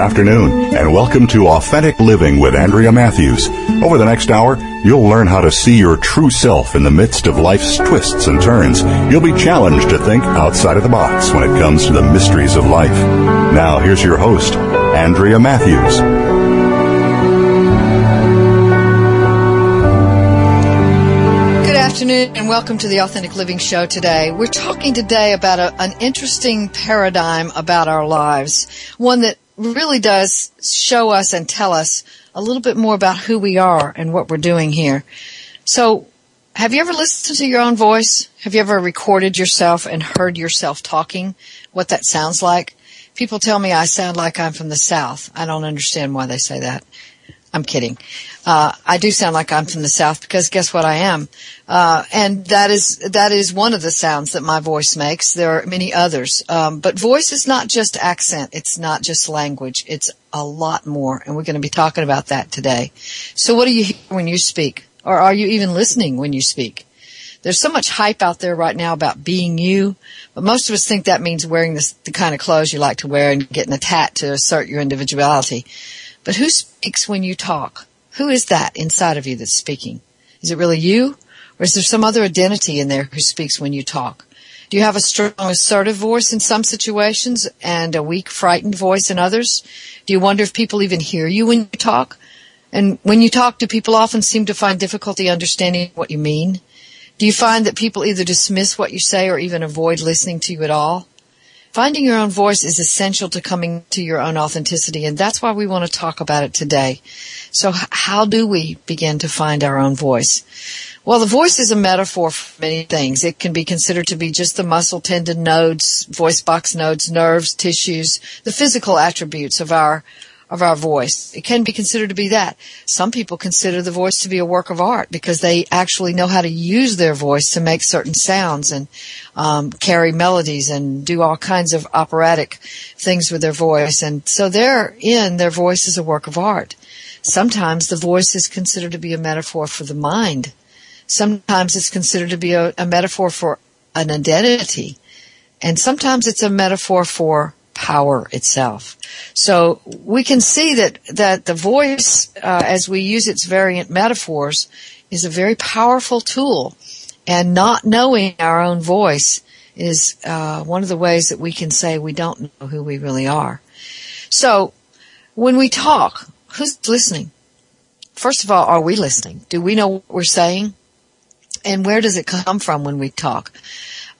Afternoon, and welcome to Authentic Living with Andrea Matthews. Over the next hour, you'll learn how to see your true self in the midst of life's twists and turns. You'll be challenged to think outside of the box when it comes to the mysteries of life. Now, here's your host, Andrea Matthews. Good afternoon and welcome to the Authentic Living Show today. We're talking today about a, an interesting paradigm about our lives, one that really does show us and tell us a little bit more about who we are and what we're doing here. So, have you ever listened to your own voice? Have you ever recorded yourself and heard yourself talking? What that sounds like? People tell me I sound like I'm from the South. I don't understand why they say that. I'm kidding. Uh, I do sound like I'm from the South because guess what I am? Uh, and that is, that is one of the sounds that my voice makes. There are many others. Um, but voice is not just accent. It's not just language. It's a lot more. And we're going to be talking about that today. So what do you hear when you speak? Or are you even listening when you speak? There's so much hype out there right now about being you, but most of us think that means wearing this, the kind of clothes you like to wear and getting a tat to assert your individuality. But who speaks when you talk? Who is that inside of you that's speaking? Is it really you? Or is there some other identity in there who speaks when you talk? Do you have a strong assertive voice in some situations and a weak frightened voice in others? Do you wonder if people even hear you when you talk? And when you talk, do people often seem to find difficulty understanding what you mean? Do you find that people either dismiss what you say or even avoid listening to you at all? Finding your own voice is essential to coming to your own authenticity, and that's why we want to talk about it today. So how do we begin to find our own voice? Well, the voice is a metaphor for many things. It can be considered to be just the muscle tendon nodes, voice box nodes, nerves, tissues, the physical attributes of our of our voice. It can be considered to be that. Some people consider the voice to be a work of art because they actually know how to use their voice to make certain sounds and um, carry melodies and do all kinds of operatic things with their voice. And so therein, their voice is a work of art. Sometimes the voice is considered to be a metaphor for the mind. Sometimes it's considered to be a, a metaphor for an identity. And sometimes it's a metaphor for power itself. So we can see that, that the voice, uh, as we use its variant metaphors, is a very powerful tool. And not knowing our own voice is uh, one of the ways that we can say we don't know who we really are. So when we talk, who's listening? First of all, are we listening? Do we know what we're saying? And where does it come from when we talk?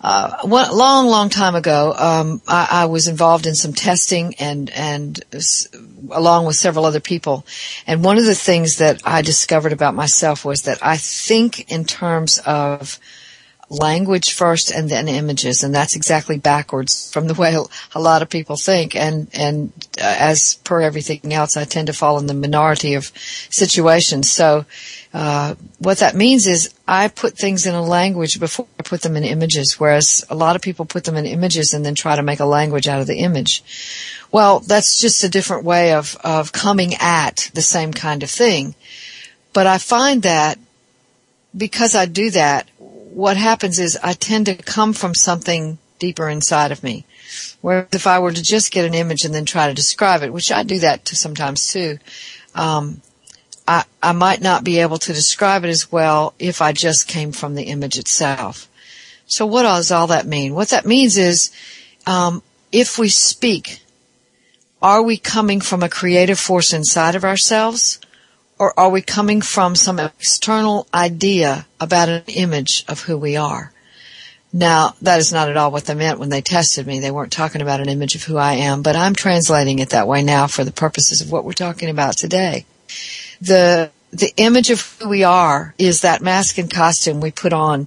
Uh, one, long, long time ago, um, I, I, was involved in some testing and and s- along with several other people. And one of the things that I discovered about myself was that I think in terms of language first and then images, and that's exactly backwards from the way a lot of people think. And and uh, as per everything else, I tend to fall in the minority of situations. So uh, what that means is I put things in a language before I put them in images, whereas a lot of people put them in images and then try to make a language out of the image. Well, that's just a different way of, of coming at the same kind of thing. But I find that because I do that, what happens is I tend to come from something deeper inside of me. Whereas if I were to just get an image and then try to describe it, which I do that to sometimes too, um, I, I might not be able to describe it as well if I just came from the image itself. So what does all that mean? What that means is, um, if we speak, are we coming from a creative force inside of ourselves? Or are we coming from some external idea about an image of who we are? Now, that is not at all what they meant when they tested me. They weren't talking about an image of who I am, but I'm translating it that way now for the purposes of what we're talking about today. the the image of who we are is that mask and costume we put on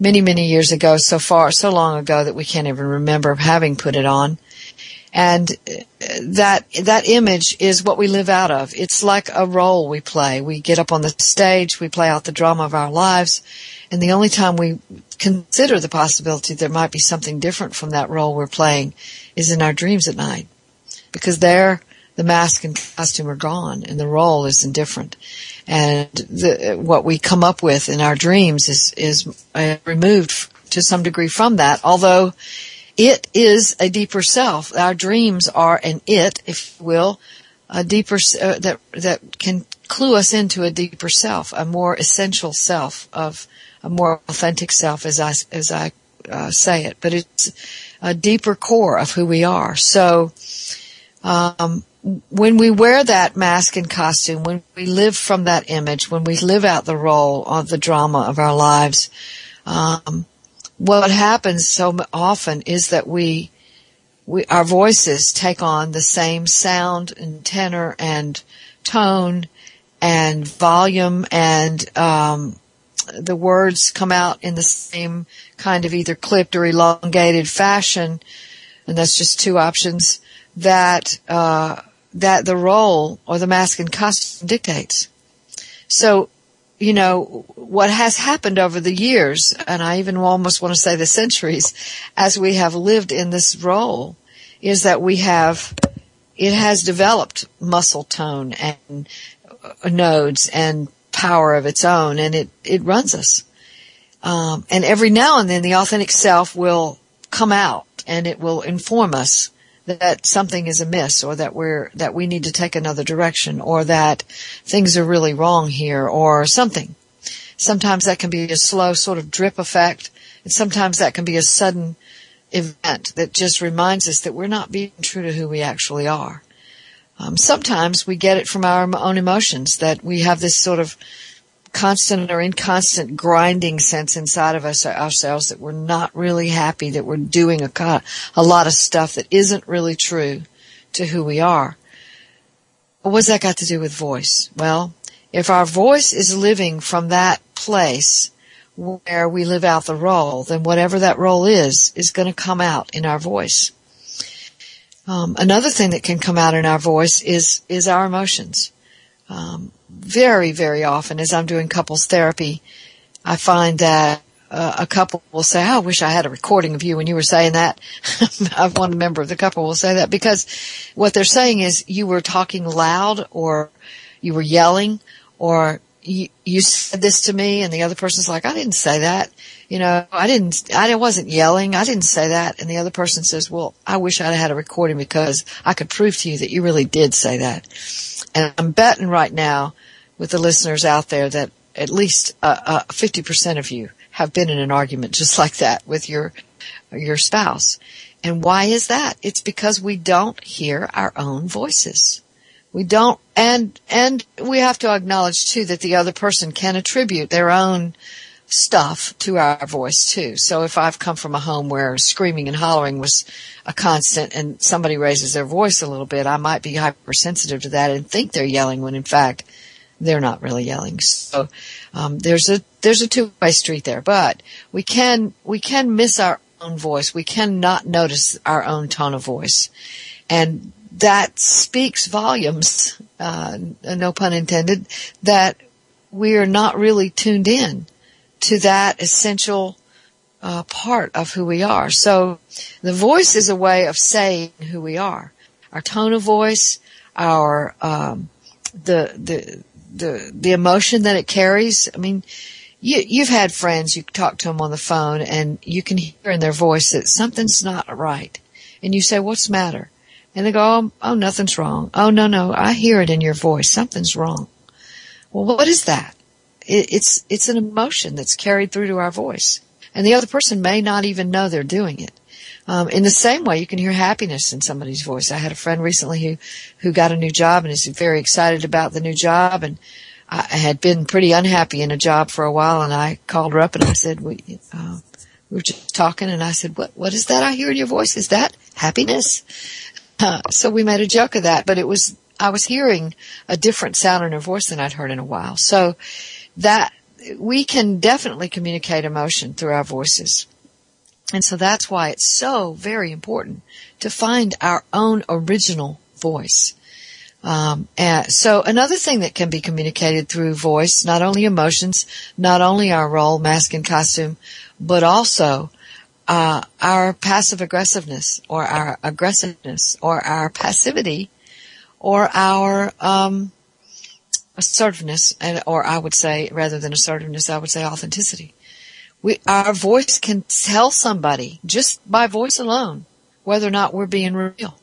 many, many years ago, so far, so long ago that we can't even remember having put it on. And uh, that, that image is what we live out of. It's like a role we play. We get up on the stage, we play out the drama of our lives, and the only time we consider the possibility there might be something different from that role we're playing is in our dreams at night. Because there, the mask and costume are gone and the role is indifferent. And the, what we come up with in our dreams is, is uh, removed to some degree from that, although it is a deeper self. Our dreams are an it, if you will, a deeper, uh, that, that can clue us into a deeper self, a more essential self of, a more authentic self as I, as I uh, say it, but it's a deeper core of who we are. So, um, when we wear that mask and costume, when we live from that image, when we live out the role of the drama of our lives, um, what happens so often is that we, we, our voices take on the same sound and tenor and tone and volume and, um, the words come out in the same kind of either clipped or elongated fashion. And that's just two options that, uh, that the role or the mask and costume dictates. So, you know, what has happened over the years, and I even almost want to say the centuries, as we have lived in this role, is that we have, it has developed muscle tone and nodes and power of its own, and it, it runs us. Um, and every now and then the authentic self will come out and it will inform us that something is amiss or that we're, that we need to take another direction or that things are really wrong here or something. Sometimes that can be a slow sort of drip effect and sometimes that can be a sudden event that just reminds us that we're not being true to who we actually are. Um, sometimes we get it from our own emotions that we have this sort of constant or inconstant grinding sense inside of us ourselves that we're not really happy, that we're doing a, a lot of stuff that isn't really true to who we are. What's that got to do with voice? Well, if our voice is living from that place where we live out the role, then whatever that role is, is going to come out in our voice. Um, another thing that can come out in our voice is is our emotions. Um, very, very often as I'm doing couples therapy, I find that uh, a couple will say, oh, I wish I had a recording of you when you were saying that. One member of the couple will say that because what they're saying is you were talking loud or you were yelling or you, you said this to me and the other person's like, I didn't say that. You know, I didn't, I wasn't yelling. I didn't say that. And the other person says, well, I wish I'd had a recording because I could prove to you that you really did say that. And I'm betting right now with the listeners out there that at least uh, uh, 50% of you have been in an argument just like that with your your spouse. And why is that? It's because we don't hear our own voices. We don't, and, and we have to acknowledge too that the other person can attribute their own stuff to our voice too. So if I've come from a home where screaming and hollering was a constant and somebody raises their voice a little bit, I might be hypersensitive to that and think they're yelling when in fact they're not really yelling. So um, there's a there's a two way street there, but we can we can miss our own voice. We cannot notice our own tone of voice, and that speaks volumes. Uh, no pun intended. That we are not really tuned in to that essential uh, part of who we are. So the voice is a way of saying who we are. Our tone of voice, our um, the the the the emotion that it carries. I mean, you you've had friends you talk to them on the phone and you can hear in their voice that something's not right, and you say, "What's the matter?" And they go, "Oh, oh nothing's wrong." "Oh, no, no, I hear it in your voice. Something's wrong." Well, what is that? It, it's it's an emotion that's carried through to our voice, and the other person may not even know they're doing it. Um, in the same way, you can hear happiness in somebody's voice. I had a friend recently who, who got a new job and is very excited about the new job and I had been pretty unhappy in a job for a while and I called her up and I said, we, uh, we were just talking and I said, what, what is that I hear in your voice? Is that happiness? Uh, so we made a joke of that, but it was I was hearing a different sound in her voice than I'd heard in a while. So that we can definitely communicate emotion through our voices. And so that's why it's so very important to find our own original voice. Um, so another thing that can be communicated through voice, not only emotions, not only our role, mask and costume, but also uh, our passive aggressiveness or our aggressiveness or our passivity or our um, assertiveness, and or I would say rather than assertiveness, I would say authenticity. We, our voice can tell somebody just by voice alone whether or not we're being real.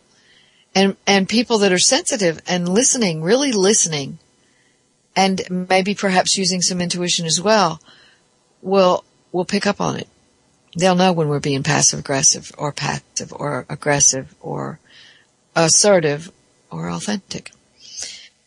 And, and people that are sensitive and listening, really listening, and maybe perhaps using some intuition as well, will, will pick up on it. They'll know when we're being passive aggressive or passive or aggressive or assertive or authentic.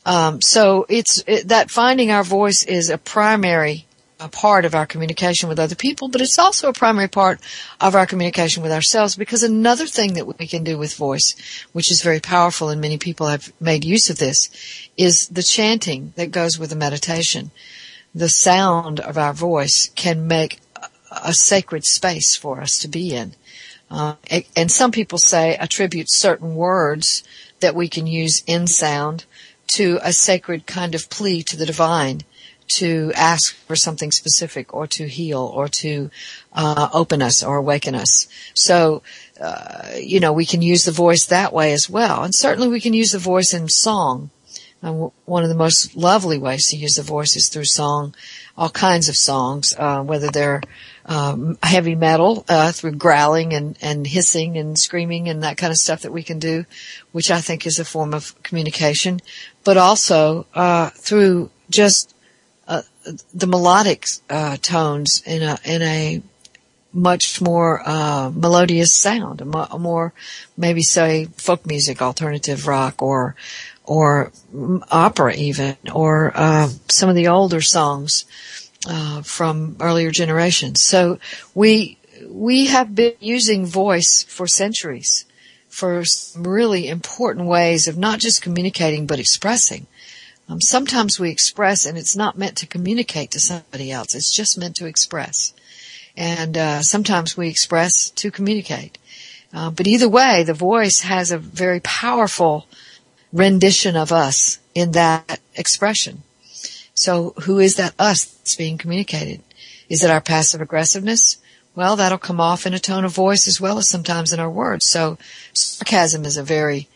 Um, so it's it, that finding our voice is a primary a part of our communication with other people, but it's also a primary part of our communication with ourselves because another thing that we can do with voice, which is very powerful and many people have made use of this, is the chanting that goes with the meditation. The sound of our voice can make a sacred space for us to be in. Uh, and some people say attribute certain words that we can use in sound to a sacred kind of plea to the divine to ask for something specific or to heal or to uh, open us or awaken us. So, uh, you know, we can use the voice that way as well. And certainly we can use the voice in song. Uh, one of the most lovely ways to use the voice is through song, all kinds of songs, uh, whether they're um, heavy metal uh, through growling and, and hissing and screaming and that kind of stuff that we can do, which I think is a form of communication, but also uh, through just the melodic uh, tones in a in a much more uh, melodious sound, a, mo- a, more maybe say folk music, alternative rock, or or opera even, or uh, some of the older songs uh, from earlier generations. So we we have been using voice for centuries for really important ways of not just communicating but expressing. Um, sometimes we express and it's not meant to communicate to somebody else. It's just meant to express. And uh, sometimes we express to communicate. Uh, but either way, the voice has a very powerful rendition of us in that expression. So who is that us that's being communicated? Is it our passive aggressiveness? Well, that'll come off in a tone of voice as well as sometimes in our words. So sarcasm is a very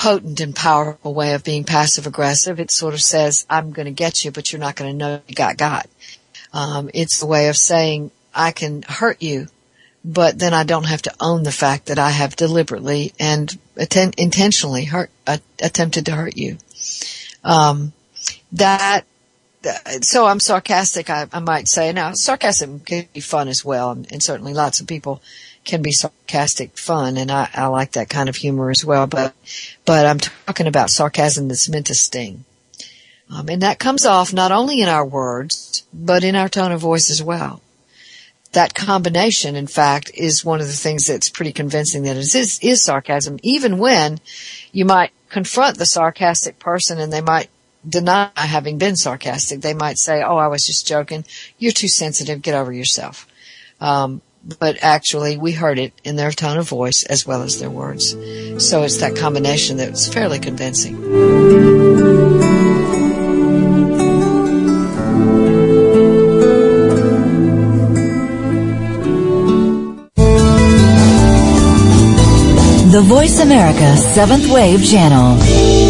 potent and powerful way of being passive aggressive. It sort of says, I'm going to get you, but you're not going to know you got got. Um, it's a way of saying, I can hurt you, but then I don't have to own the fact that I have deliberately and atten- intentionally hurt, uh, attempted to hurt you. Um, that so I'm sarcastic, I, I, might say. Now, sarcasm can be fun as well, and, and, certainly lots of people can be sarcastic fun, and I, I like that kind of humor as well. But, but I'm talking about sarcasm that's meant to sting, um, and that comes off not only in our words, but in our tone of voice as well. That combination, in fact, is one of the things that's pretty convincing that it is, is sarcasm, even when you might confront the sarcastic person and they might deny having been sarcastic. They might say, "Oh, I was just joking. You're too sensitive. Get over yourself." Um, but actually, we heard it in their tone of voice as well as their words. So it's that combination that's fairly convincing. The Voice America Seventh Wave Channel.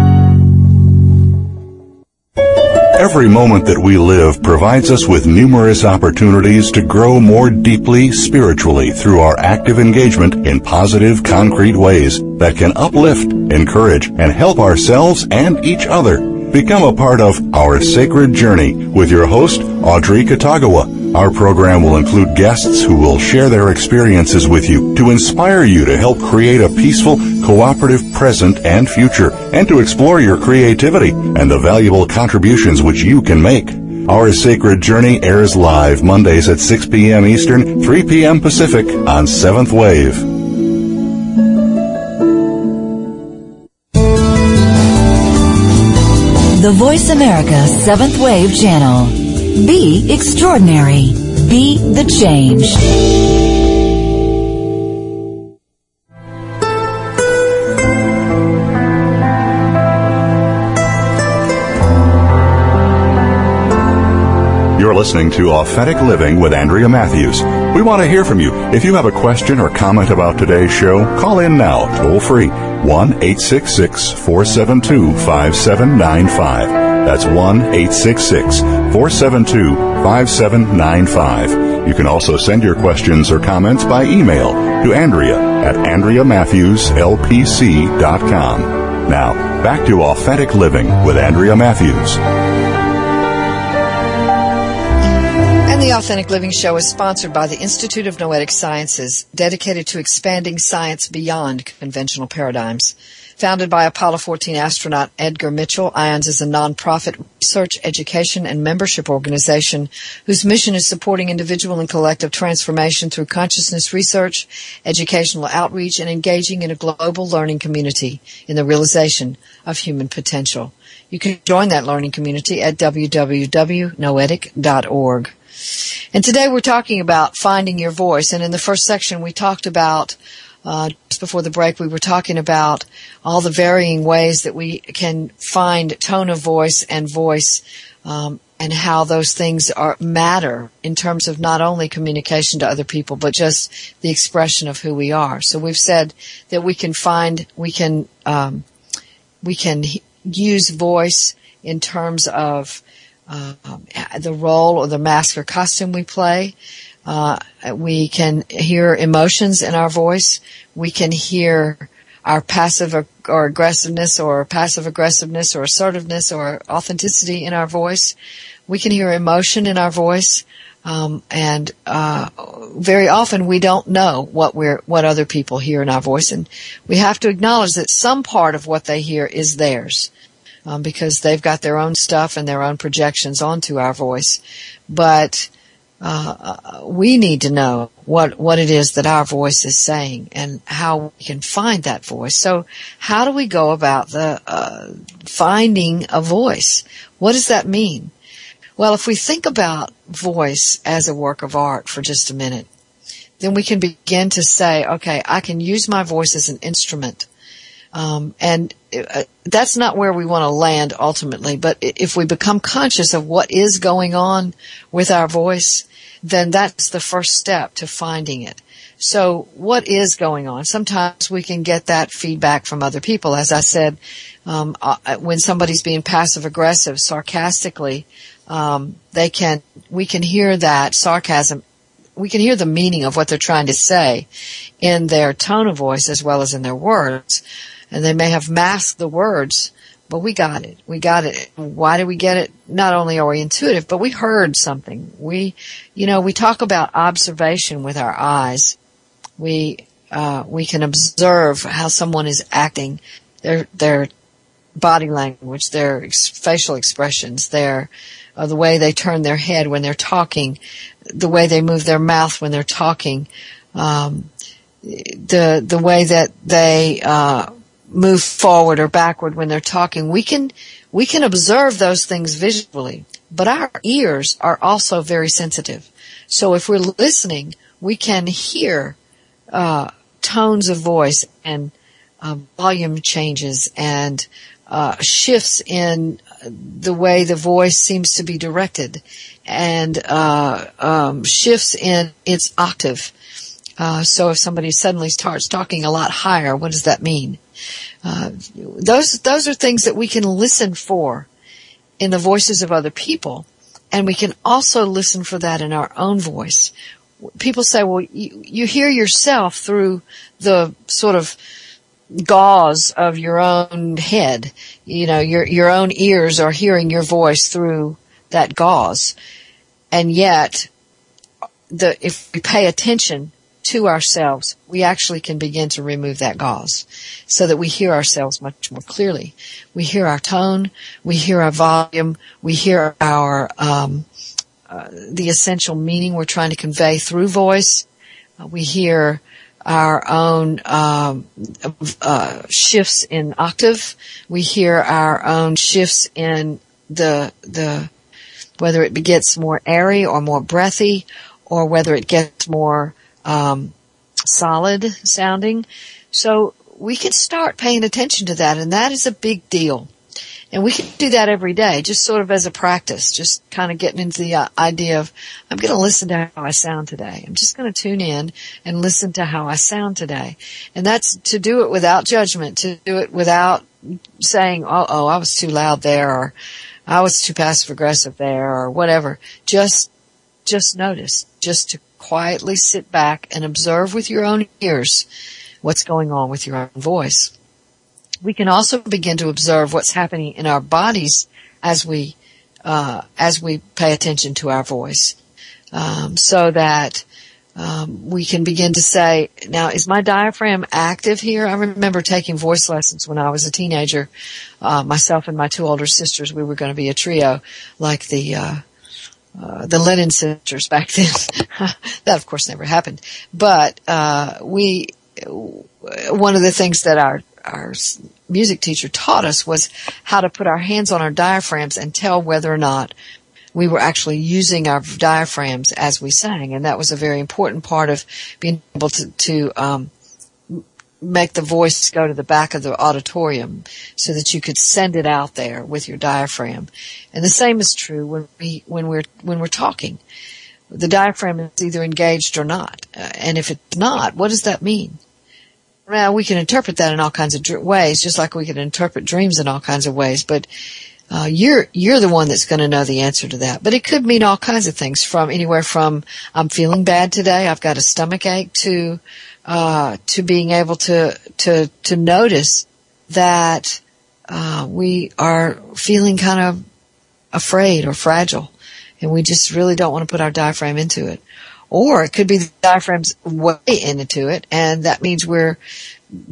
Every moment that we live provides us with numerous opportunities to grow more deeply spiritually through our active engagement in positive, concrete ways that can uplift, encourage, and help ourselves and each other. Become a part of Our Sacred Journey with your host, Audrey Kitagawa. Our program will include guests who will share their experiences with you to inspire you to help create a peaceful, cooperative present and future, and to explore your creativity and the valuable contributions which you can make. Our Sacred Journey airs live Mondays at 6 p.m. Eastern, 3 p.m. Pacific on 7th Wave. The Voice America 7th Wave Channel. Be extraordinary. Be the change. You're listening to Authentic Living with Andrea Matthews. We want to hear from you. If you have a question or comment about today's show, call in now, toll free, 1 866 472 5795. That's 1 866 472 5795. You can also send your questions or comments by email to Andrea at AndreaMatthewsLPC.com. Now, back to Authentic Living with Andrea Matthews. And the Authentic Living Show is sponsored by the Institute of Noetic Sciences, dedicated to expanding science beyond conventional paradigms. Founded by Apollo 14 astronaut Edgar Mitchell, IONS is a nonprofit research, education, and membership organization whose mission is supporting individual and collective transformation through consciousness research, educational outreach, and engaging in a global learning community in the realization of human potential. You can join that learning community at www.noetic.org. And today we're talking about finding your voice. And in the first section, we talked about, uh, just before the break, we were talking about all the varying ways that we can find tone of voice and voice, um, and how those things are matter in terms of not only communication to other people, but just the expression of who we are. So we've said that we can find, we can, um, we can use voice in terms of uh, the role or the mask or costume we play. Uh, we can hear emotions in our voice. We can hear our passive or, aggressiveness or passive aggressiveness or assertiveness or authenticity in our voice. We can hear emotion in our voice. Um, and uh, very often we don't know what we're what other people hear in our voice, and we have to acknowledge that some part of what they hear is theirs um, because they've got their own stuff and their own projections onto our voice. But uh, we need to know what what it is that our voice is saying and how we can find that voice. So, how do we go about the uh, finding a voice? What does that mean? Well, if we think about voice as a work of art for just a minute, then we can begin to say, okay, I can use my voice as an instrument um, and uh, that's not where we want to land ultimately. But if we become conscious of what is going on with our voice, then that's the first step to finding it. So what is going on? Sometimes we can get that feedback from other people. As I said, um, uh, when somebody's being passive aggressive, sarcastically, um, they can, we can hear that sarcasm we can hear the meaning of what they're trying to say in their tone of voice as well as in their words and they may have masked the words, but we got it. We got it. Why did we get it? Not only are we intuitive, but we heard something. We, you know, we talk about observation with our eyes. We, uh, we can observe how someone is acting, their, their body language, their ex- facial expressions, their, uh, the way they turn their head when they're talking, the way they move their mouth when they're talking, um, the, the way that they, uh, move forward or backward when they're talking. We can, we can observe those things visually, but our ears are also very sensitive. So if we're listening, we can hear, uh, tones of voice and uh, volume changes and uh, shifts in the way the voice seems to be directed and uh, um, shifts in its octave. Uh, so if somebody suddenly starts talking a lot higher, what does that mean? Uh, those those are things that we can listen for, in the voices of other people. And we can also listen for that in our own voice. People say, well, you, you hear yourself through the sort of gauze of your own head. You know, your, your own ears are hearing your voice through that gauze. And yet, the, if we pay attention to ourselves, we actually can begin to remove that gauze so that we hear ourselves much more clearly. We hear our tone, we hear our volume, we hear our, um, uh, the essential meaning we're trying to convey through voice. Uh, we hear our own um, uh, shifts in octave. We hear our own shifts in the the whether it gets more airy or more breathy, or whether it gets more um, solid sounding. So we can start paying attention to that, and that is a big deal. And we can do that every day, just sort of as a practice, just kind of getting into the uh, idea of, I'm going to listen to how I sound today. I'm just going to tune in and listen to how I sound today. And that's to do it without judgment, to do it without saying, oh, oh, I was too loud there, or I was too passive aggressive there, or whatever. Just, just notice, just to quietly sit back and observe with your own ears what's going on with your own voice we can also begin to observe what's happening in our bodies as we uh, as we pay attention to our voice, um, so that um, we can begin to say, now is my diaphragm active here? I remember taking voice lessons when I was a teenager. Uh, myself and my two older sisters, we were going to be a trio, like the uh, uh, the Lennon sisters back then. that of course never happened, but uh, we one of the things that our our music teacher taught us was how to put our hands on our diaphragms and tell whether or not we were actually using our diaphragms as we sang, and that was a very important part of being able to, to um, make the voice go to the back of the auditorium so that you could send it out there with your diaphragm. And the same is true when we when we're when we're talking. The diaphragm is either engaged or not, uh, and if it's not, what does that mean? Well, we can interpret that in all kinds of dr- ways, just like we can interpret dreams in all kinds of ways. But uh, you're you're the one that's going to know the answer to that. But it could mean all kinds of things, from anywhere from I'm feeling bad today, I've got a stomach ache, to uh, to being able to to to notice that uh, we are feeling kind of afraid or fragile, and we just really don't want to put our diaphragm into it. Or it could be the diaphragm's way into it, and that means we're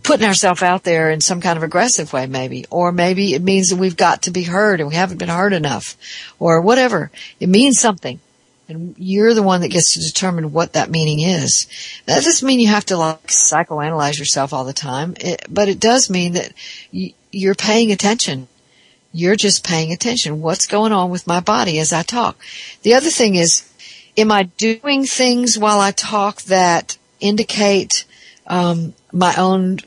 putting ourselves out there in some kind of aggressive way, maybe. Or maybe it means that we've got to be heard and we haven't been heard enough. Or whatever. It means something. And you're the one that gets to determine what that meaning is. That doesn't mean you have to like psychoanalyze yourself all the time, it, but it does mean that you're paying attention. You're just paying attention. What's going on with my body as I talk? The other thing is, am I doing things while I talk that indicate um, my own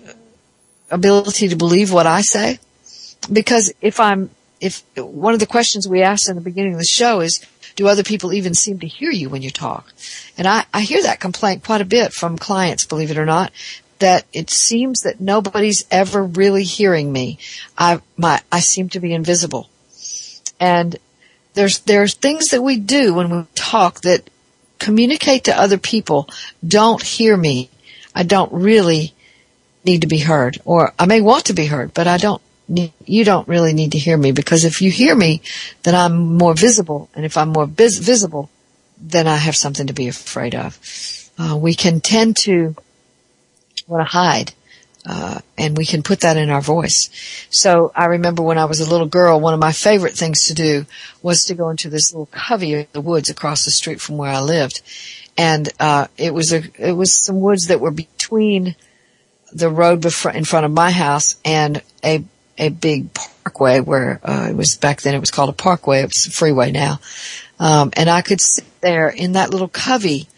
ability to believe what I say? Because if I'm, if one of the questions we asked in the beginning of the show is, do other people even seem to hear you when you talk? And I, I hear that complaint quite a bit from clients, believe it or not, that it seems that nobody's ever really hearing me. I, my, I seem to be invisible. And there's there's things that we do when we talk that communicate to other people. Don't hear me. I don't really need to be heard, or I may want to be heard, but I don't. You don't really need to hear me because if you hear me, then I'm more visible, and if I'm more vis- visible, then I have something to be afraid of. Uh, we can tend to want to hide uh, and we can put that in our voice. So I remember when I was a little girl, one of my favorite things to do was to go into this little covey in the woods across the street from where I lived, and uh, it was a it was some woods that were between the road in front of my house and a a big parkway where uh, it was back then it was called a parkway. It's a freeway now, um, and I could sit there in that little covey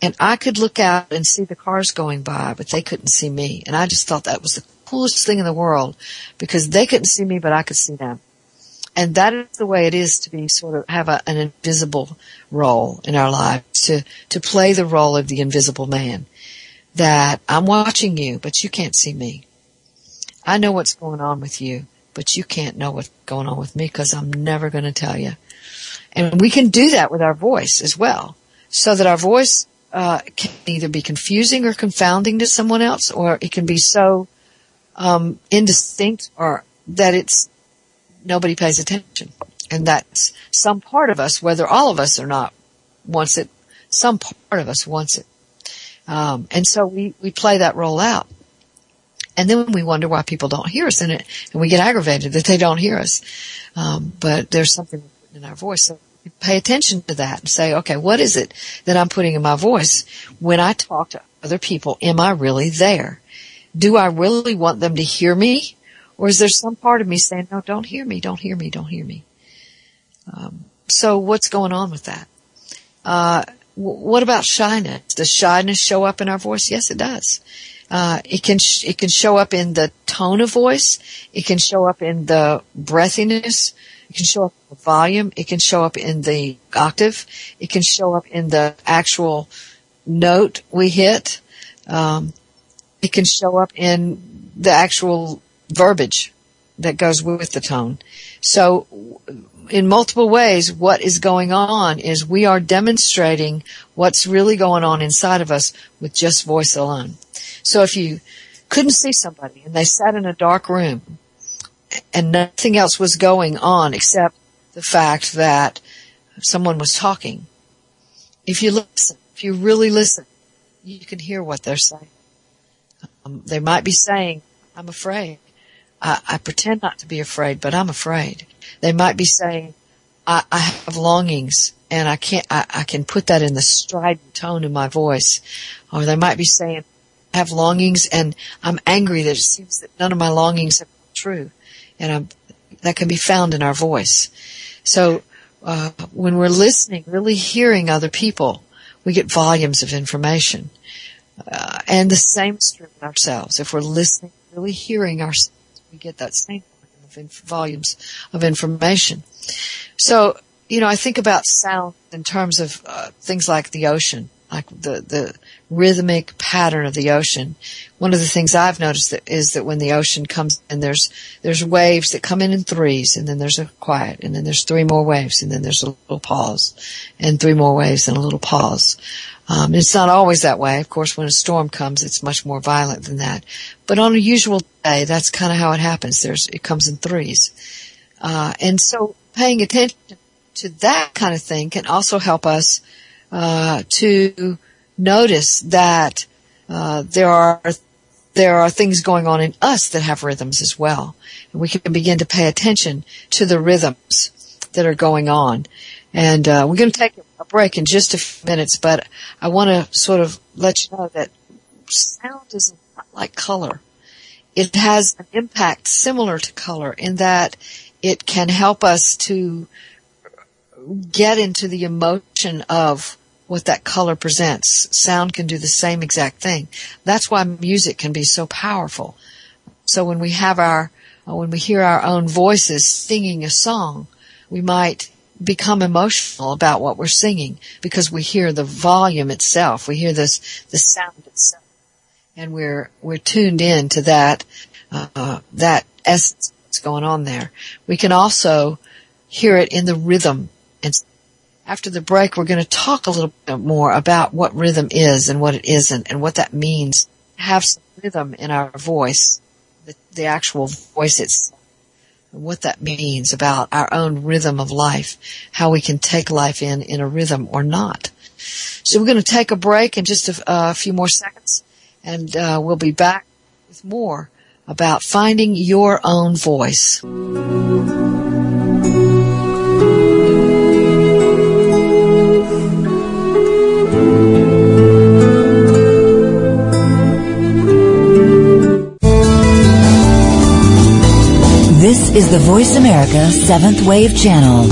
and I could look out and see the cars going by, but they couldn't see me. And I just thought that was the coolest thing in the world because they couldn't see me, but I could see them. And that is the way it is to be sort of have a, an invisible role in our lives, to, to play the role of the invisible man. That I'm watching you, but you can't see me. I know what's going on with you, but you can't know what's going on with me because I'm never going to tell you. And we can do that with our voice as well, so that our voice uh, can either be confusing or confounding to someone else, or it can be so um, indistinct or that it's nobody pays attention, and that's some part of us, whether all of us or not, wants it. Some part of us wants it, um, and so we we play that role out. And then we wonder why people don't hear us it, and we get aggravated that they don't hear us. Um, but there's something in our voice. So pay attention to that and say, okay, what is it that I'm putting in my voice when I talk to other people? Am I really there? Do I really want them to hear me? Or is there some part of me saying, no, don't hear me, don't hear me, don't hear me? Um, so what's going on with that? Uh, what about shyness? Does shyness show up in our voice? Yes, it does. Uh, it can sh- it can show up in the tone of voice. It can show up in the breathiness. It can show up in the volume. It can show up in the octave. It can show up in the actual note we hit. Um, it can show up in the actual verbiage that goes with the tone. So in multiple ways, what is going on is we are demonstrating what's really going on inside of us with just voice alone. So if you couldn't see somebody and they sat in a dark room and nothing else was going on except the fact that someone was talking, if you listen, if you really listen, you can hear what they're saying. Um, they might be saying, I'm afraid. I, I, pretend not to be afraid, but I'm afraid. They might be saying, I, I have longings and I can't, I, I, can put that in the strident tone in my voice. Or they might be saying, have longings and I'm angry that it seems that none of my longings have come true. And I'm, that can be found in our voice. So, uh, when we're listening, really hearing other people, we get volumes of information. Uh, and the same is true with ourselves. If we're listening, really hearing ourselves, we get that same volumes of information. So, you know, I think about sound in terms of uh, things like the ocean, like the the rhythmic pattern of the ocean. One of the things I've noticed that is that when the ocean comes and there's there's waves that come in in threes, and then there's a quiet, and then there's three more waves, and then there's a little pause, and three more waves and a little pause. Um, it's not always that way. Of course, when a storm comes, it's much more violent than that. But on a usual day, that's kind of how it happens. There's it comes in threes, uh, and so paying attention to that kind of thing can also help us uh, to notice that uh, there are there are things going on in us that have rhythms as well, and we can begin to pay attention to the rhythms that are going on. And uh, we're going to take a break in just a few minutes, but I want to sort of let you know that sound is not like color. It has an impact similar to color in that it can help us to get into the emotion of what that color presents. Sound can do the same exact thing. That's why music can be so powerful. So when we have our, when we hear our own voices singing a song, we might become emotional about what we're singing because we hear the volume itself. We hear this, the sound itself. And we're, we're tuned in to that, uh, that essence that's going on there. We can also hear it in the rhythm. And after the break, we're going to talk a little bit more about what rhythm is and what it isn't and what that means. Have some rhythm in our voice, the, the actual voice itself what that means about our own rhythm of life, how we can take life in in a rhythm or not. So we're going to take a break in just a, a few more seconds, and uh, we'll be back with more about finding your own voice. This is the Voice America Seventh Wave Channel.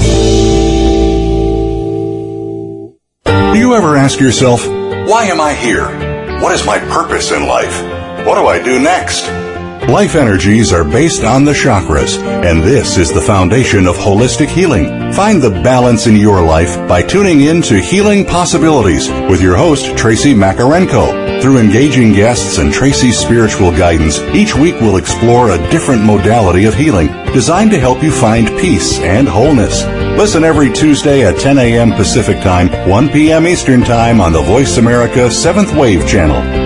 Do you ever ask yourself, why am I here? What is my purpose in life? What do I do next? Life energies are based on the chakras, and this is the foundation of holistic healing. Find the balance in your life by tuning in to Healing Possibilities with your host, Tracy Makarenko. Through engaging guests and Tracy's spiritual guidance, each week we'll explore a different modality of healing designed to help you find peace and wholeness. Listen every Tuesday at 10 a.m. Pacific Time, 1 p.m. Eastern Time on the Voice America 7th Wave Channel.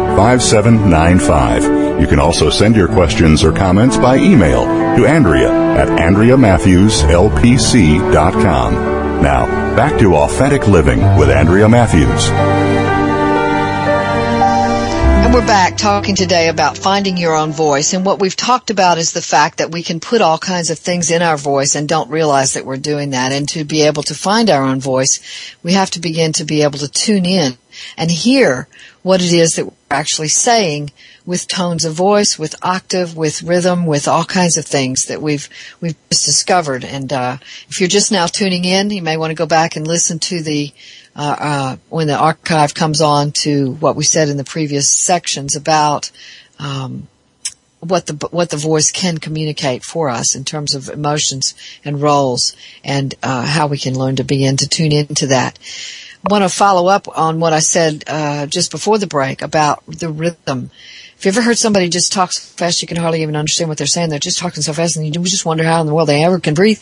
5795. You can also send your questions or comments by email to Andrea at AndreaMatthewsLPC.com. Now, back to Authentic Living with Andrea Matthews. And we're back talking today about finding your own voice. And what we've talked about is the fact that we can put all kinds of things in our voice and don't realize that we're doing that. And to be able to find our own voice, we have to begin to be able to tune in and hear what it is that we're actually saying with tones of voice, with octave, with rhythm, with all kinds of things that we've we've just discovered. And uh, if you're just now tuning in, you may want to go back and listen to the uh, uh, when the archive comes on to what we said in the previous sections about um, what the what the voice can communicate for us in terms of emotions and roles, and uh, how we can learn to begin to tune into that. Want to follow up on what I said uh, just before the break about the rhythm if you ever heard somebody just talk so fast you can hardly even understand what they're saying, they're just talking so fast and you just wonder how in the world they ever can breathe.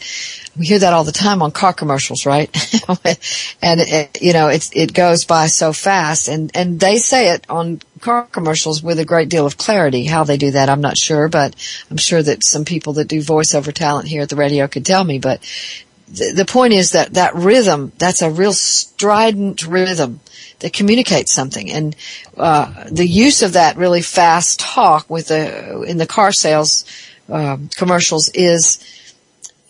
We hear that all the time on car commercials, right? and it, you know, it's, it goes by so fast and, and they say it on car commercials with a great deal of clarity. How they do that, I'm not sure, but I'm sure that some people that do voiceover talent here at the radio could tell me, but the, point is that that rhythm, that's a real strident rhythm that communicates something. And uh, the use of that really fast talk with the in the car sales uh, commercials is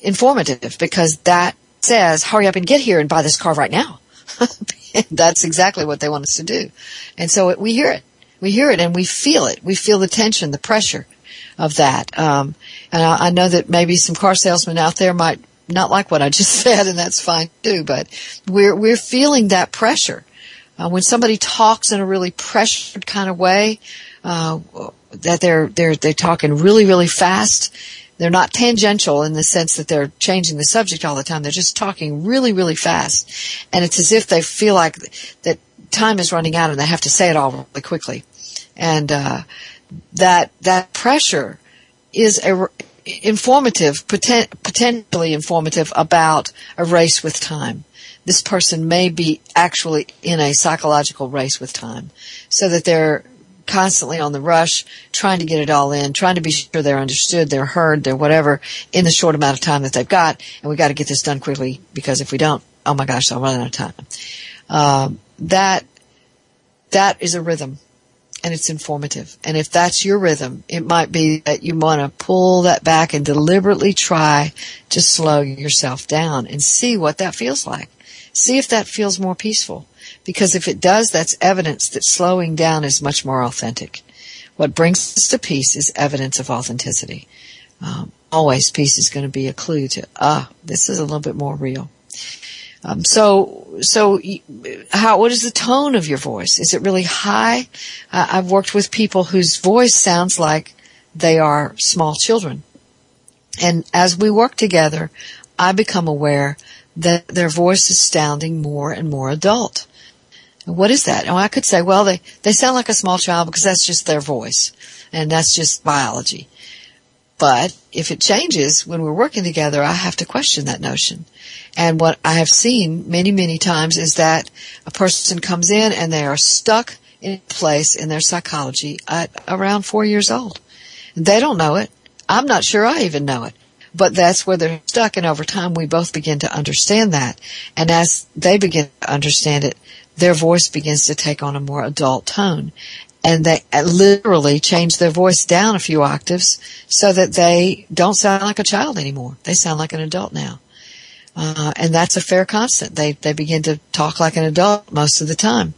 informative because that says, "Hurry up and get here and buy this car right now." That's exactly what they want us to do, and so it, we hear it. We hear it and we feel it. We feel the tension, the pressure of that. Um, and I, I know that maybe some car salesmen out there might not like what I just said, and that's fine too. But we're we're feeling that pressure, uh, when somebody talks in a really pressured kind of way, uh, that they're they're they're talking really really fast. They're not tangential in the sense that they're changing the subject all the time. They're just talking really really fast, and it's as if they feel like that time is running out and they have to say it all really quickly, and uh, that that pressure is a informative, poten- potentially informative about a race with time this person may be actually in a psychological race with time so that they're constantly on the rush, trying to get it all in, trying to be sure they're understood, they're heard, they're whatever in the short amount of time that they've got. And we got to get this done quickly because if we don't, oh my gosh, I'll run out of time. Um, that, that is a rhythm and it's informative. And if that's your rhythm, it might be that you want to pull that back and deliberately try to slow yourself down and see what that feels like. See if that feels more peaceful. Because if it does, that's evidence that slowing down is much more authentic. What brings us to peace is evidence of authenticity. Um, always peace is going to be a clue to, ah, this is a little bit more real. Um, so, so how, what is the tone of your voice? Is it really high? Uh, I've worked with people whose voice sounds like they are small children. And as we work together, I become aware that their voice is sounding more and more adult. What is that? Oh, I could say, well, they, they sound like a small child because that's just their voice. And that's just biology. But if it changes when we're working together, I have to question that notion. And what I have seen many, many times is that a person comes in and they are stuck in place in their psychology at around four years old. They don't know it. I'm not sure I even know it. But that's where they're stuck and over time we both begin to understand that. And as they begin to understand it, their voice begins to take on a more adult tone. And they literally change their voice down a few octaves so that they don't sound like a child anymore. They sound like an adult now. Uh, and that's a fair constant. They, they begin to talk like an adult most of the time.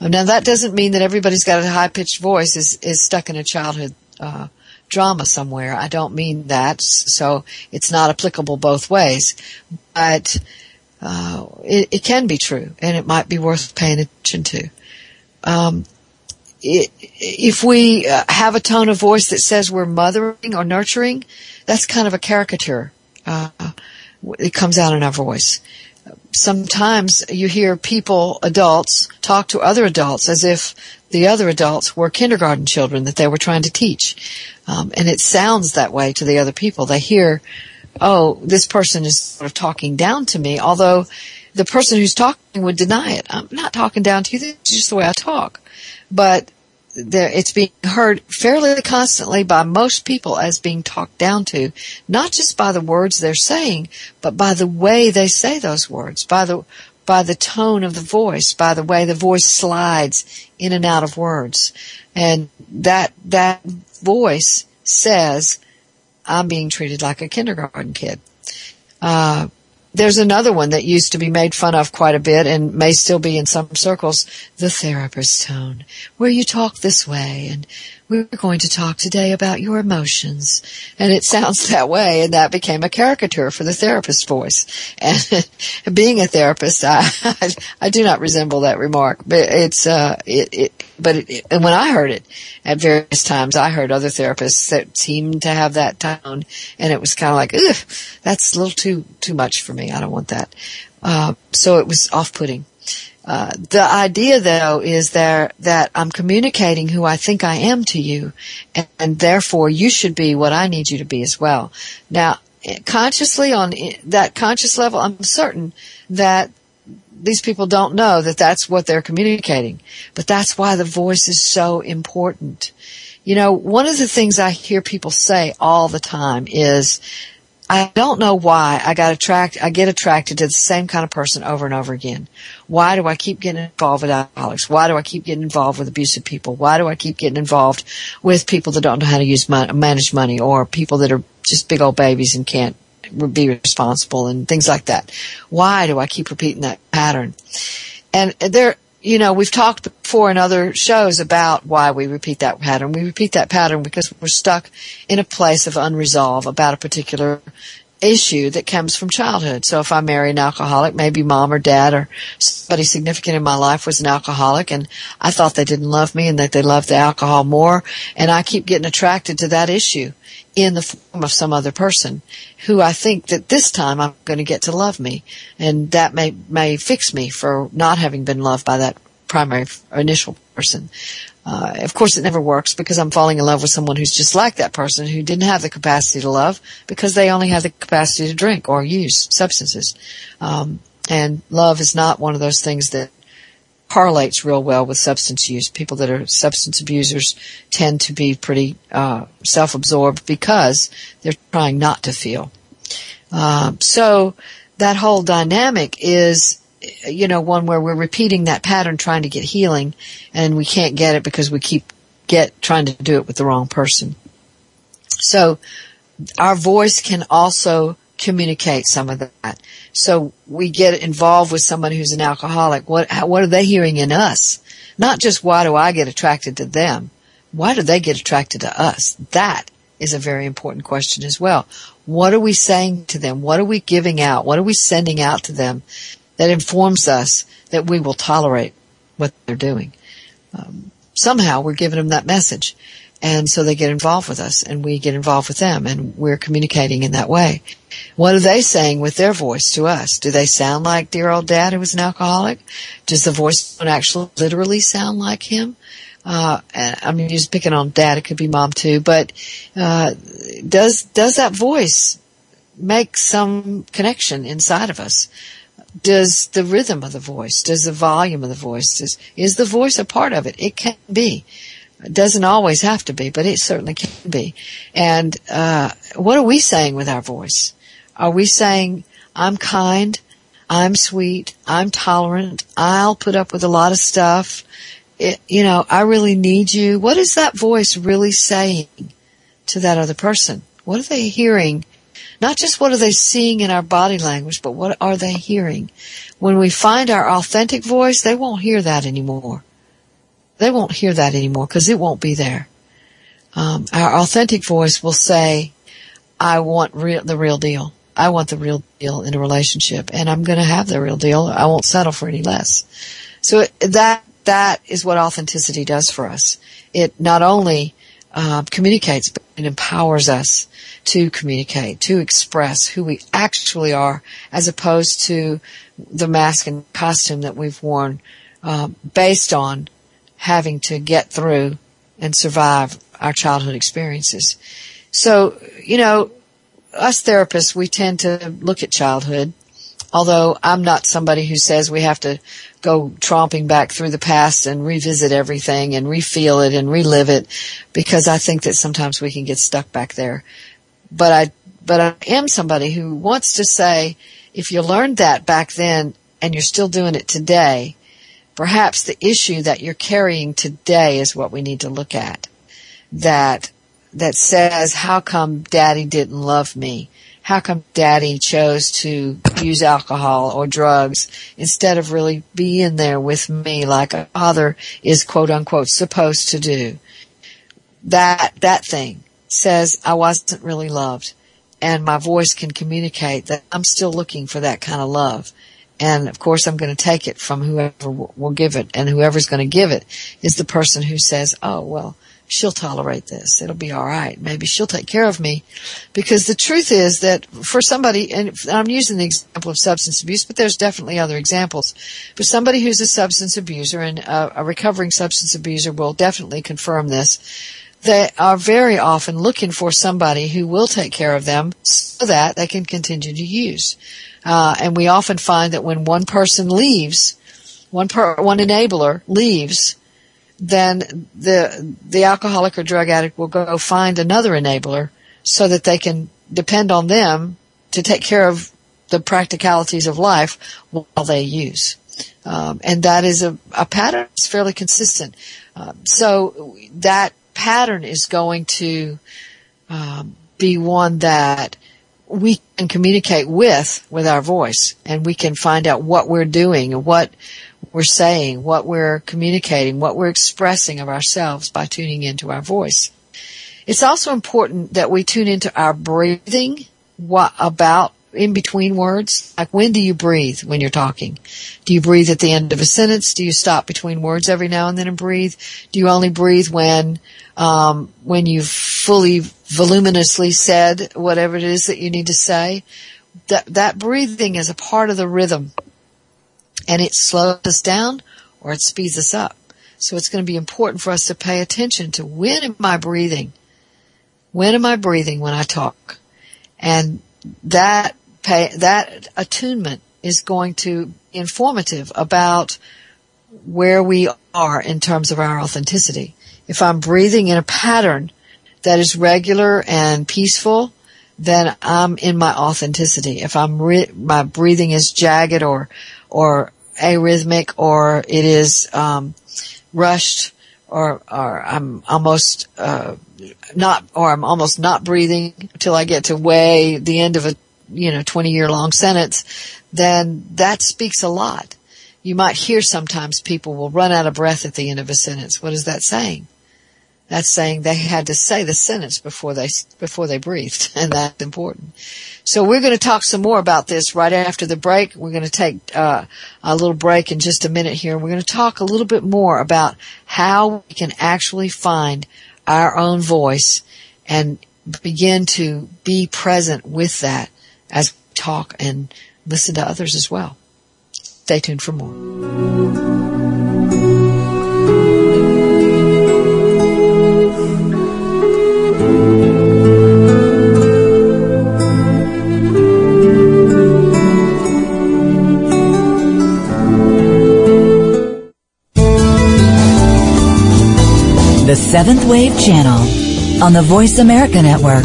Now that doesn't mean that everybody's got a high pitched voice is, is stuck in a childhood, uh, drama somewhere. I don't mean that, so it's not applicable both ways. But uh, it, it, can be true, and it might be worth paying attention to. Um, if we uh, have a tone of voice that says we're mothering or nurturing, that's kind of a caricature. Uh, it comes out in our voice. Sometimes you hear people, adults, talk to other adults as if the other adults were kindergarten children that they were trying to teach. Um, and it sounds that way to the other people. They hear, oh, this person is sort of talking down to me, although the person who's talking would deny it. I'm not talking down to you. This is just the way I talk. But there, it's being heard fairly constantly by most people as being talked down to, not just by the words they're saying, but by the way they say those words, by the by the tone of the voice, by the way the voice slides in and out of words. And that, that voice says, I'm being treated like a kindergarten kid. Uh, there's another one that used to be made fun of quite a bit and may still be in some circles, the therapist tone, where you talk this way and we're going to talk today about your emotions. And it sounds that way, and that became a caricature for the therapist voice. And being a therapist, I, I, I do not resemble that remark, but it's, uh, it, it but it, and when I heard it at various times, I heard other therapists that seemed to have that tone, and it was kind of like, ugh, that's a little too, too much for me. I don't want that. Uh, so it was off-putting. Uh, the idea though is there that I'm communicating who I think I am to you and, and, therefore you should be what I need you to be as well. Now, consciously on that conscious level, I'm certain that these people don't know that that's what they're communicating. But that's why the voice is so important. You know, one of the things I hear people say all the time is I don't know why I got attracted, I get attracted to the same kind of person over and over again. Why do I keep getting involved with alcoholics? Why do I keep getting involved with abusive people? Why do I keep getting involved with people that don't know how to use money, manage money or people that are just big old babies and can't be responsible and things like that? Why do I keep repeating that pattern? And there, you know, we've talked before in other shows about why we repeat that pattern. We repeat that pattern because we're stuck in a place of unresolve about a particular issue that comes from childhood. So if I marry an alcoholic, maybe mom or dad or somebody significant in my life was an alcoholic and I thought they didn't love me and that they loved the alcohol more and I keep getting attracted to that issue in the form of some other person who I think that this time I'm going to get to love me and that may may fix me for not having been loved by that primary initial person. Uh, of course it never works because I'm falling in love with someone who's just like that person who didn't have the capacity to love because they only have the capacity to drink or use substances. Um, and love is not one of those things that correlates real well with substance use. People that are substance abusers tend to be pretty uh, self-absorbed because they're trying not to feel. Um, so that whole dynamic is, you know, one where we're repeating that pattern, trying to get healing, and we can't get it because we keep get trying to do it with the wrong person. So our voice can also communicate some of that. So we get involved with someone who's an alcoholic. What, how, what are they hearing in us? Not just why do I get attracted to them? Why do they get attracted to us? That is a very important question as well. What are we saying to them? What are we giving out? What are we sending out to them that informs us that we will tolerate what they're doing? Um, somehow we're giving them that message. And so they get involved with us and we get involved with them and we're communicating in that way. What are they saying with their voice to us? Do they sound like dear old dad who was an alcoholic? Does the voice actually literally sound like him? Uh, I mean, just picking on dad, it could be mom too, but, uh, does, does that voice make some connection inside of us? Does the rhythm of the voice, does the volume of the voice, does, is the voice a part of it? It can be. It doesn't always have to be, but it certainly can be. And, uh, what are we saying with our voice? Are we saying, I'm kind, I'm sweet, I'm tolerant, I'll put up with a lot of stuff, it, you know, I really need you. What is that voice really saying to that other person? What are they hearing? Not just what are they seeing in our body language, but what are they hearing? When we find our authentic voice, they won't hear that anymore. They won't hear that anymore because it won't be there. Um, our authentic voice will say, I want real, the real deal. I want the real deal in a relationship and I'm going to have the real deal. I won't settle for any less. So that, that is what authenticity does for us. It not only uh, communicates, but it empowers us to communicate, to express who we actually are, as opposed to the mask and costume that we've worn, uh, based on having to get through and survive our childhood experiences. So, you know, us therapists, we tend to look at childhood, although I'm not somebody who says we have to go tromping back through the past and revisit everything and refeel it and relive it because I think that sometimes we can get stuck back there. But I, but I am somebody who wants to say, if you learned that back then and you're still doing it today, perhaps the issue that you're carrying today is what we need to look at. That that says, how come daddy didn't love me? How come daddy chose to use alcohol or drugs instead of really being there with me like a father is quote unquote supposed to do? That, that thing says I wasn't really loved and my voice can communicate that I'm still looking for that kind of love. And of course I'm going to take it from whoever will give it and whoever's going to give it is the person who says, oh well, she'll tolerate this. It'll be all right. Maybe she'll take care of me. Because the truth is that for somebody, and I'm using the example of substance abuse, but there's definitely other examples. For somebody who's a substance abuser and a, a recovering substance abuser will definitely confirm this. They are very often looking for somebody who will take care of them so that they can continue to use. Uh, and we often find that when one person leaves, one per, one enabler leaves, then the the alcoholic or drug addict will go find another enabler so that they can depend on them to take care of the practicalities of life while they use. Um, and that is a, a pattern that's fairly consistent. Um, so that pattern is going to um, be one that we can communicate with with our voice, and we can find out what we're doing and what we're saying, what we're communicating, what we're expressing of ourselves by tuning into our voice. It's also important that we tune into our breathing what about in between words. Like when do you breathe when you're talking? Do you breathe at the end of a sentence? Do you stop between words every now and then and breathe? Do you only breathe when um, when you've fully voluminously said whatever it is that you need to say? That that breathing is a part of the rhythm and it slows us down or it speeds us up. So it's going to be important for us to pay attention to when am I breathing? When am I breathing when I talk? And that pay, that attunement is going to be informative about where we are in terms of our authenticity. If I'm breathing in a pattern that is regular and peaceful, then I'm in my authenticity. If I'm re- my breathing is jagged or or arrhythmic or it is um, rushed or or I'm almost uh, not or I'm almost not breathing until I get to way the end of a you know 20 year long sentence then that speaks a lot. You might hear sometimes people will run out of breath at the end of a sentence. What is that saying that's saying they had to say the sentence before they before they breathed, and that's important. So we're going to talk some more about this right after the break. We're going to take uh, a little break in just a minute here. We're going to talk a little bit more about how we can actually find our own voice and begin to be present with that as we talk and listen to others as well. Stay tuned for more. The Seventh Wave Channel on the Voice America Network.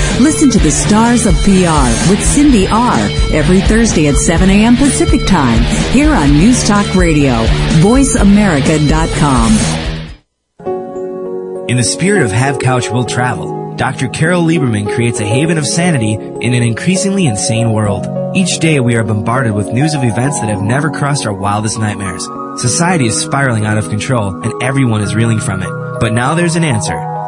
Listen to the Stars of PR with Cindy R. every Thursday at 7 a.m. Pacific Time here on News Talk Radio, voiceamerica.com. In the spirit of Have Couch Will Travel, Dr. Carole Lieberman creates a haven of sanity in an increasingly insane world. Each day we are bombarded with news of events that have never crossed our wildest nightmares. Society is spiraling out of control and everyone is reeling from it. But now there's an answer.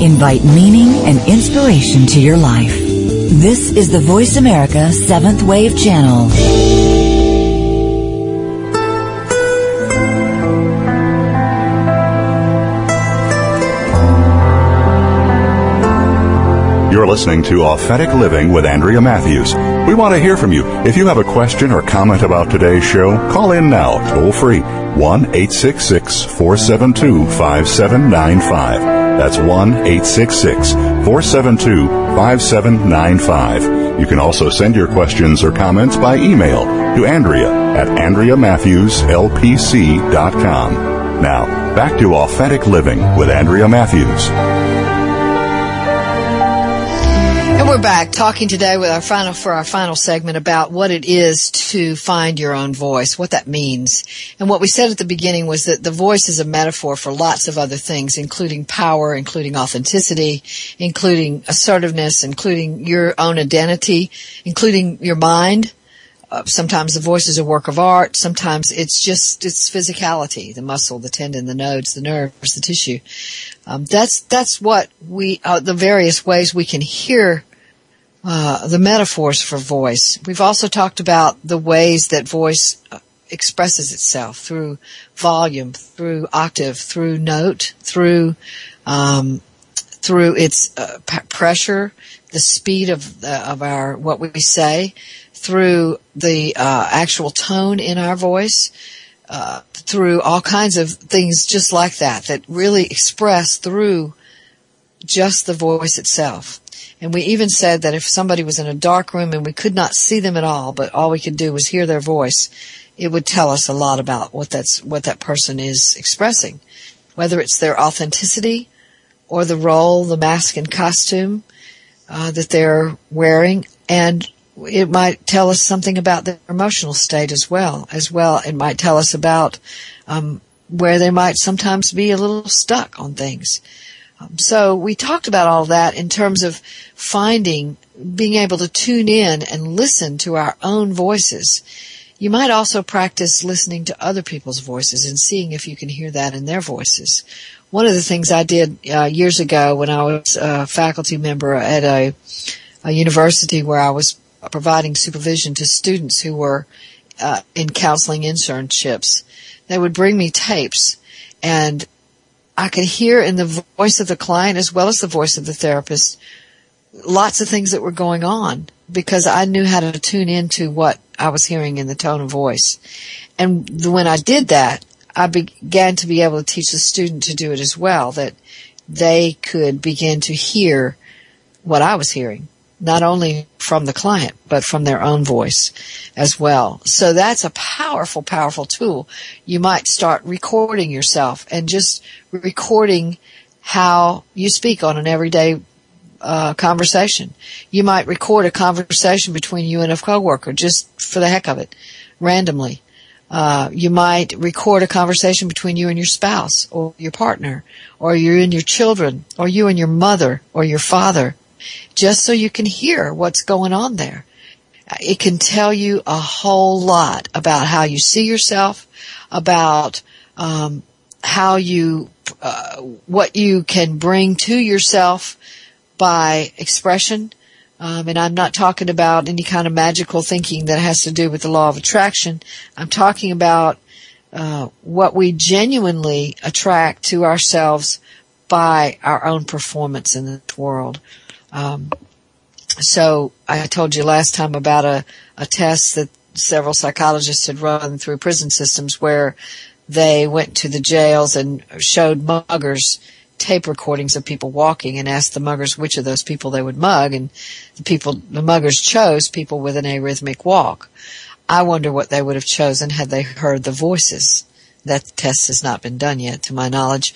Invite meaning and inspiration to your life. This is the Voice America Seventh Wave Channel. You're listening to Authentic Living with Andrea Matthews. We want to hear from you. If you have a question or comment about today's show, call in now, toll free, 1 866 472 5795. That's 1 866 472 5795. You can also send your questions or comments by email to Andrea at AndreaMatthewsLPC.com. Now, back to Authentic Living with Andrea Matthews. And we're back talking today with our final for our final segment about what it is to find your own voice, what that means. And what we said at the beginning was that the voice is a metaphor for lots of other things, including power, including authenticity, including assertiveness, including your own identity, including your mind. Uh, sometimes the voice is a work of art. Sometimes it's just its physicality, the muscle, the tendon, the nodes, the nerves, the tissue. Um, that's that's what we uh, the various ways we can hear uh, the metaphors for voice. We've also talked about the ways that voice uh, expresses itself through volume, through octave, through note, through um, through its uh, pressure, the speed of of our what we say, through the uh, actual tone in our voice. Uh, through all kinds of things just like that that really express through just the voice itself. And we even said that if somebody was in a dark room and we could not see them at all, but all we could do was hear their voice, it would tell us a lot about what that's, what that person is expressing. Whether it's their authenticity or the role, the mask and costume, uh, that they're wearing. And it might tell us something about their emotional state as well. As well, it might tell us about, um, where they might sometimes be a little stuck on things. Um, so we talked about all that in terms of finding, being able to tune in and listen to our own voices. You might also practice listening to other people's voices and seeing if you can hear that in their voices. One of the things I did uh, years ago when I was a faculty member at a, a university where I was providing supervision to students who were uh, in counseling internships, they would bring me tapes and I could hear in the voice of the client as well as the voice of the therapist lots of things that were going on because I knew how to tune into what I was hearing in the tone of voice. And when I did that, I began to be able to teach the student to do it as well, that they could begin to hear what I was hearing, not only from the client, but from their own voice as well. So that's a powerful, powerful tool. You might start recording yourself and just recording how you speak on an everyday uh, conversation. You might record a conversation between you and a coworker just for the heck of it, randomly. Uh, you might record a conversation between you and your spouse or your partner or you and your children or you and your mother or your father just so you can hear what's going on there. It can tell you a whole lot about how you see yourself, about um, how you, uh, what you can bring to yourself by expression. Um, and I'm not talking about any kind of magical thinking that has to do with the law of attraction. I'm talking about uh, what we genuinely attract to ourselves by our own performance in this world. Um, so I told you last time about a, a test that several psychologists had run through prison systems where they went to the jails and showed muggers tape recordings of people walking and asked the muggers which of those people they would mug and the people, the muggers chose people with an arrhythmic walk. I wonder what they would have chosen had they heard the voices. That test has not been done yet to my knowledge.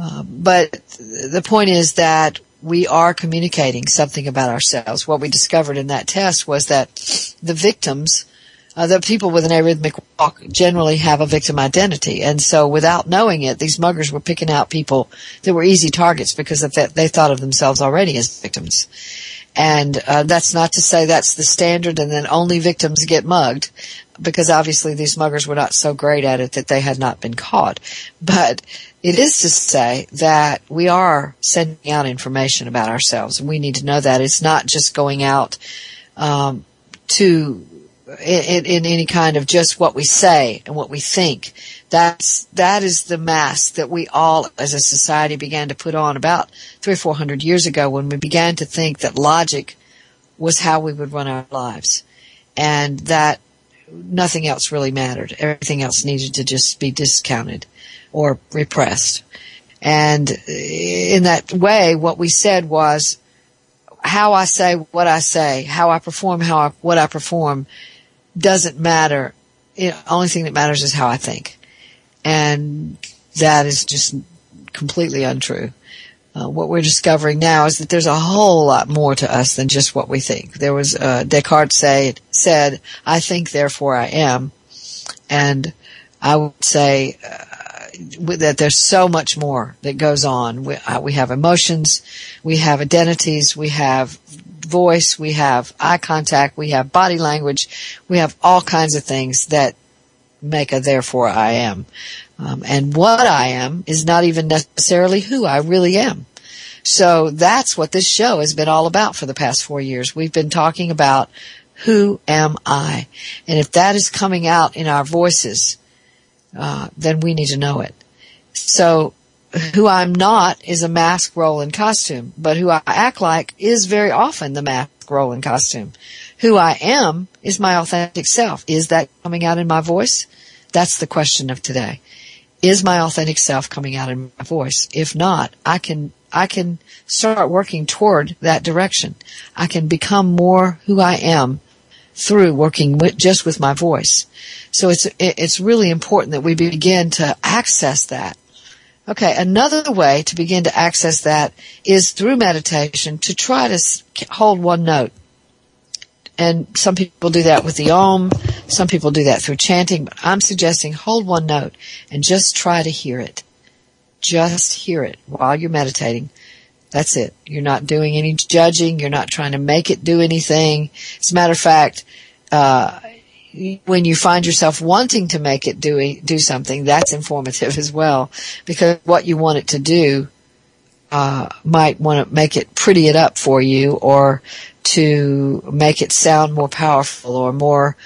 Uh, but the point is that we are communicating something about ourselves. What we discovered in that test was that the victims uh, the people with an arrhythmic walk generally have a victim identity. And so without knowing it, these muggers were picking out people that were easy targets because of that they thought of themselves already as victims. And uh, that's not to say that's the standard and then only victims get mugged because obviously these muggers were not so great at it that they had not been caught. But it is to say that we are sending out information about ourselves and we need to know that it's not just going out um, to in, in, any kind of just what we say and what we think. That's, that is the mask that we all as a society began to put on about three or four hundred years ago when we began to think that logic was how we would run our lives and that nothing else really mattered. Everything else needed to just be discounted or repressed. And in that way, what we said was, how I say what I say, how I perform how I, what I perform doesn't matter. The only thing that matters is how I think. And that is just completely untrue. Uh, what we're discovering now is that there's a whole lot more to us than just what we think. There was uh, Descartes say, said, "I think, therefore I am," and I would say uh, that there's so much more that goes on. We, uh, we have emotions, we have identities, we have voice, we have eye contact, we have body language, we have all kinds of things that make a therefore I am. Um, and what I am is not even necessarily who I really am. So that's what this show has been all about for the past four years. We've been talking about who am I? And if that is coming out in our voices, uh, then we need to know it. So who I'm not is a mask role and costume, but who I act like is very often the mask role and costume. Who I am is my authentic self. Is that coming out in my voice? That's the question of today. Is my authentic self coming out in my voice? If not, I can, I can start working toward that direction. I can become more who I am through working with, just with my voice. So it's, it's really important that we begin to access that Okay, another way to begin to access that is through meditation to try to hold one note. And some people do that with the Om, some people do that through chanting, but I'm suggesting hold one note and just try to hear it. Just hear it while you're meditating. That's it. You're not doing any judging. You're not trying to make it do anything. As a matter of fact, uh, when you find yourself wanting to make it do do something, that's informative as well, because what you want it to do uh, might want to make it pretty it up for you, or to make it sound more powerful or more.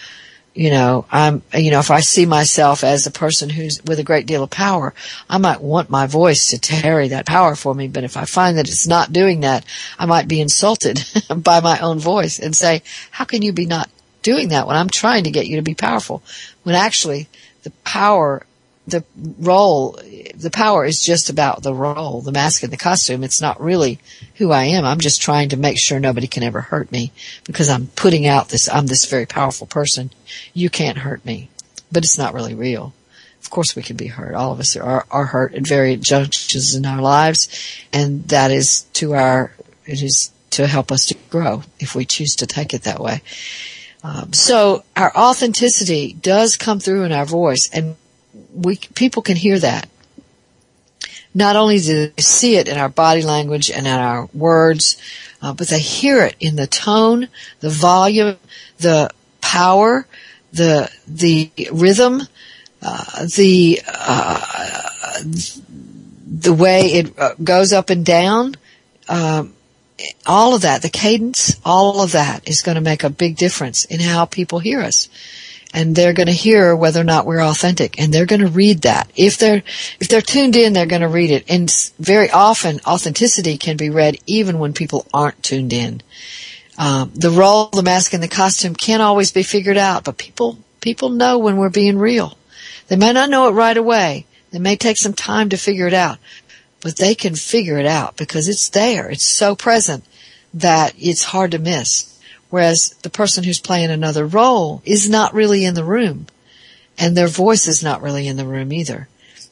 You know, I'm. You know, if I see myself as a person who's with a great deal of power, I might want my voice to carry that power for me. But if I find that it's not doing that, I might be insulted by my own voice and say, "How can you be not doing that when I'm trying to get you to be powerful. When actually the power the role, the power is just about the role, the mask and the costume. It's not really who I am. I'm just trying to make sure nobody can ever hurt me because I'm putting out this, I'm this very powerful person. You can't hurt me, but it's not really real. Of course we can be hurt. All of us are, are hurt at various junctures in our lives and that is to our, it is to help us to grow if we choose to take it that way. Um, so our authenticity does come through in our voice and we, people can hear that. Not only do they see it in our body language and in our words, uh, but they hear it in the tone, the volume, the power, the, the rhythm, uh, the, uh, the way it uh, goes up and down. Um, all of that, the cadence, all of that is going to make a big difference in how people hear us. And they're going to hear whether or not we're authentic and they're going to read that. If they're, if they're tuned in, they're going to read it. And very often authenticity can be read even when people aren't tuned in. Um, the role, the mask and the costume can't always be figured out, but people, people know when we're being real. They may not know it right away. They may take some time to figure it out, but they can figure it out because it's there. It's so present that it's hard to miss. Whereas the person who's playing another role is not really in the room and their voice is not really in the room either.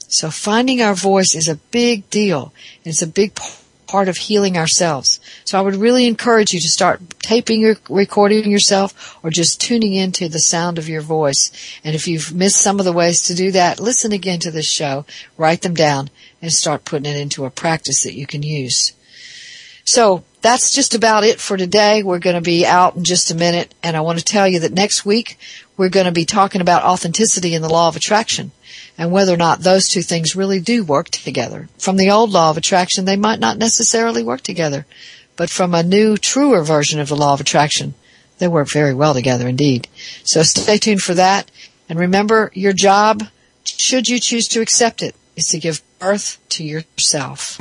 So finding our voice is a big deal. It's a big part of healing ourselves. So I would really encourage you to start taping or recording yourself or just tuning into the sound of your voice. And if you've missed some of the ways to do that, listen again to this show, write them down and start putting it into a practice that you can use. So that's just about it for today. We're going to be out in just a minute and I want to tell you that next week we're going to be talking about authenticity and the law of attraction and whether or not those two things really do work together. From the old law of attraction, they might not necessarily work together, but from a new, truer version of the law of attraction, they work very well together indeed. So stay tuned for that. And remember, your job, should you choose to accept it, is to give birth to yourself.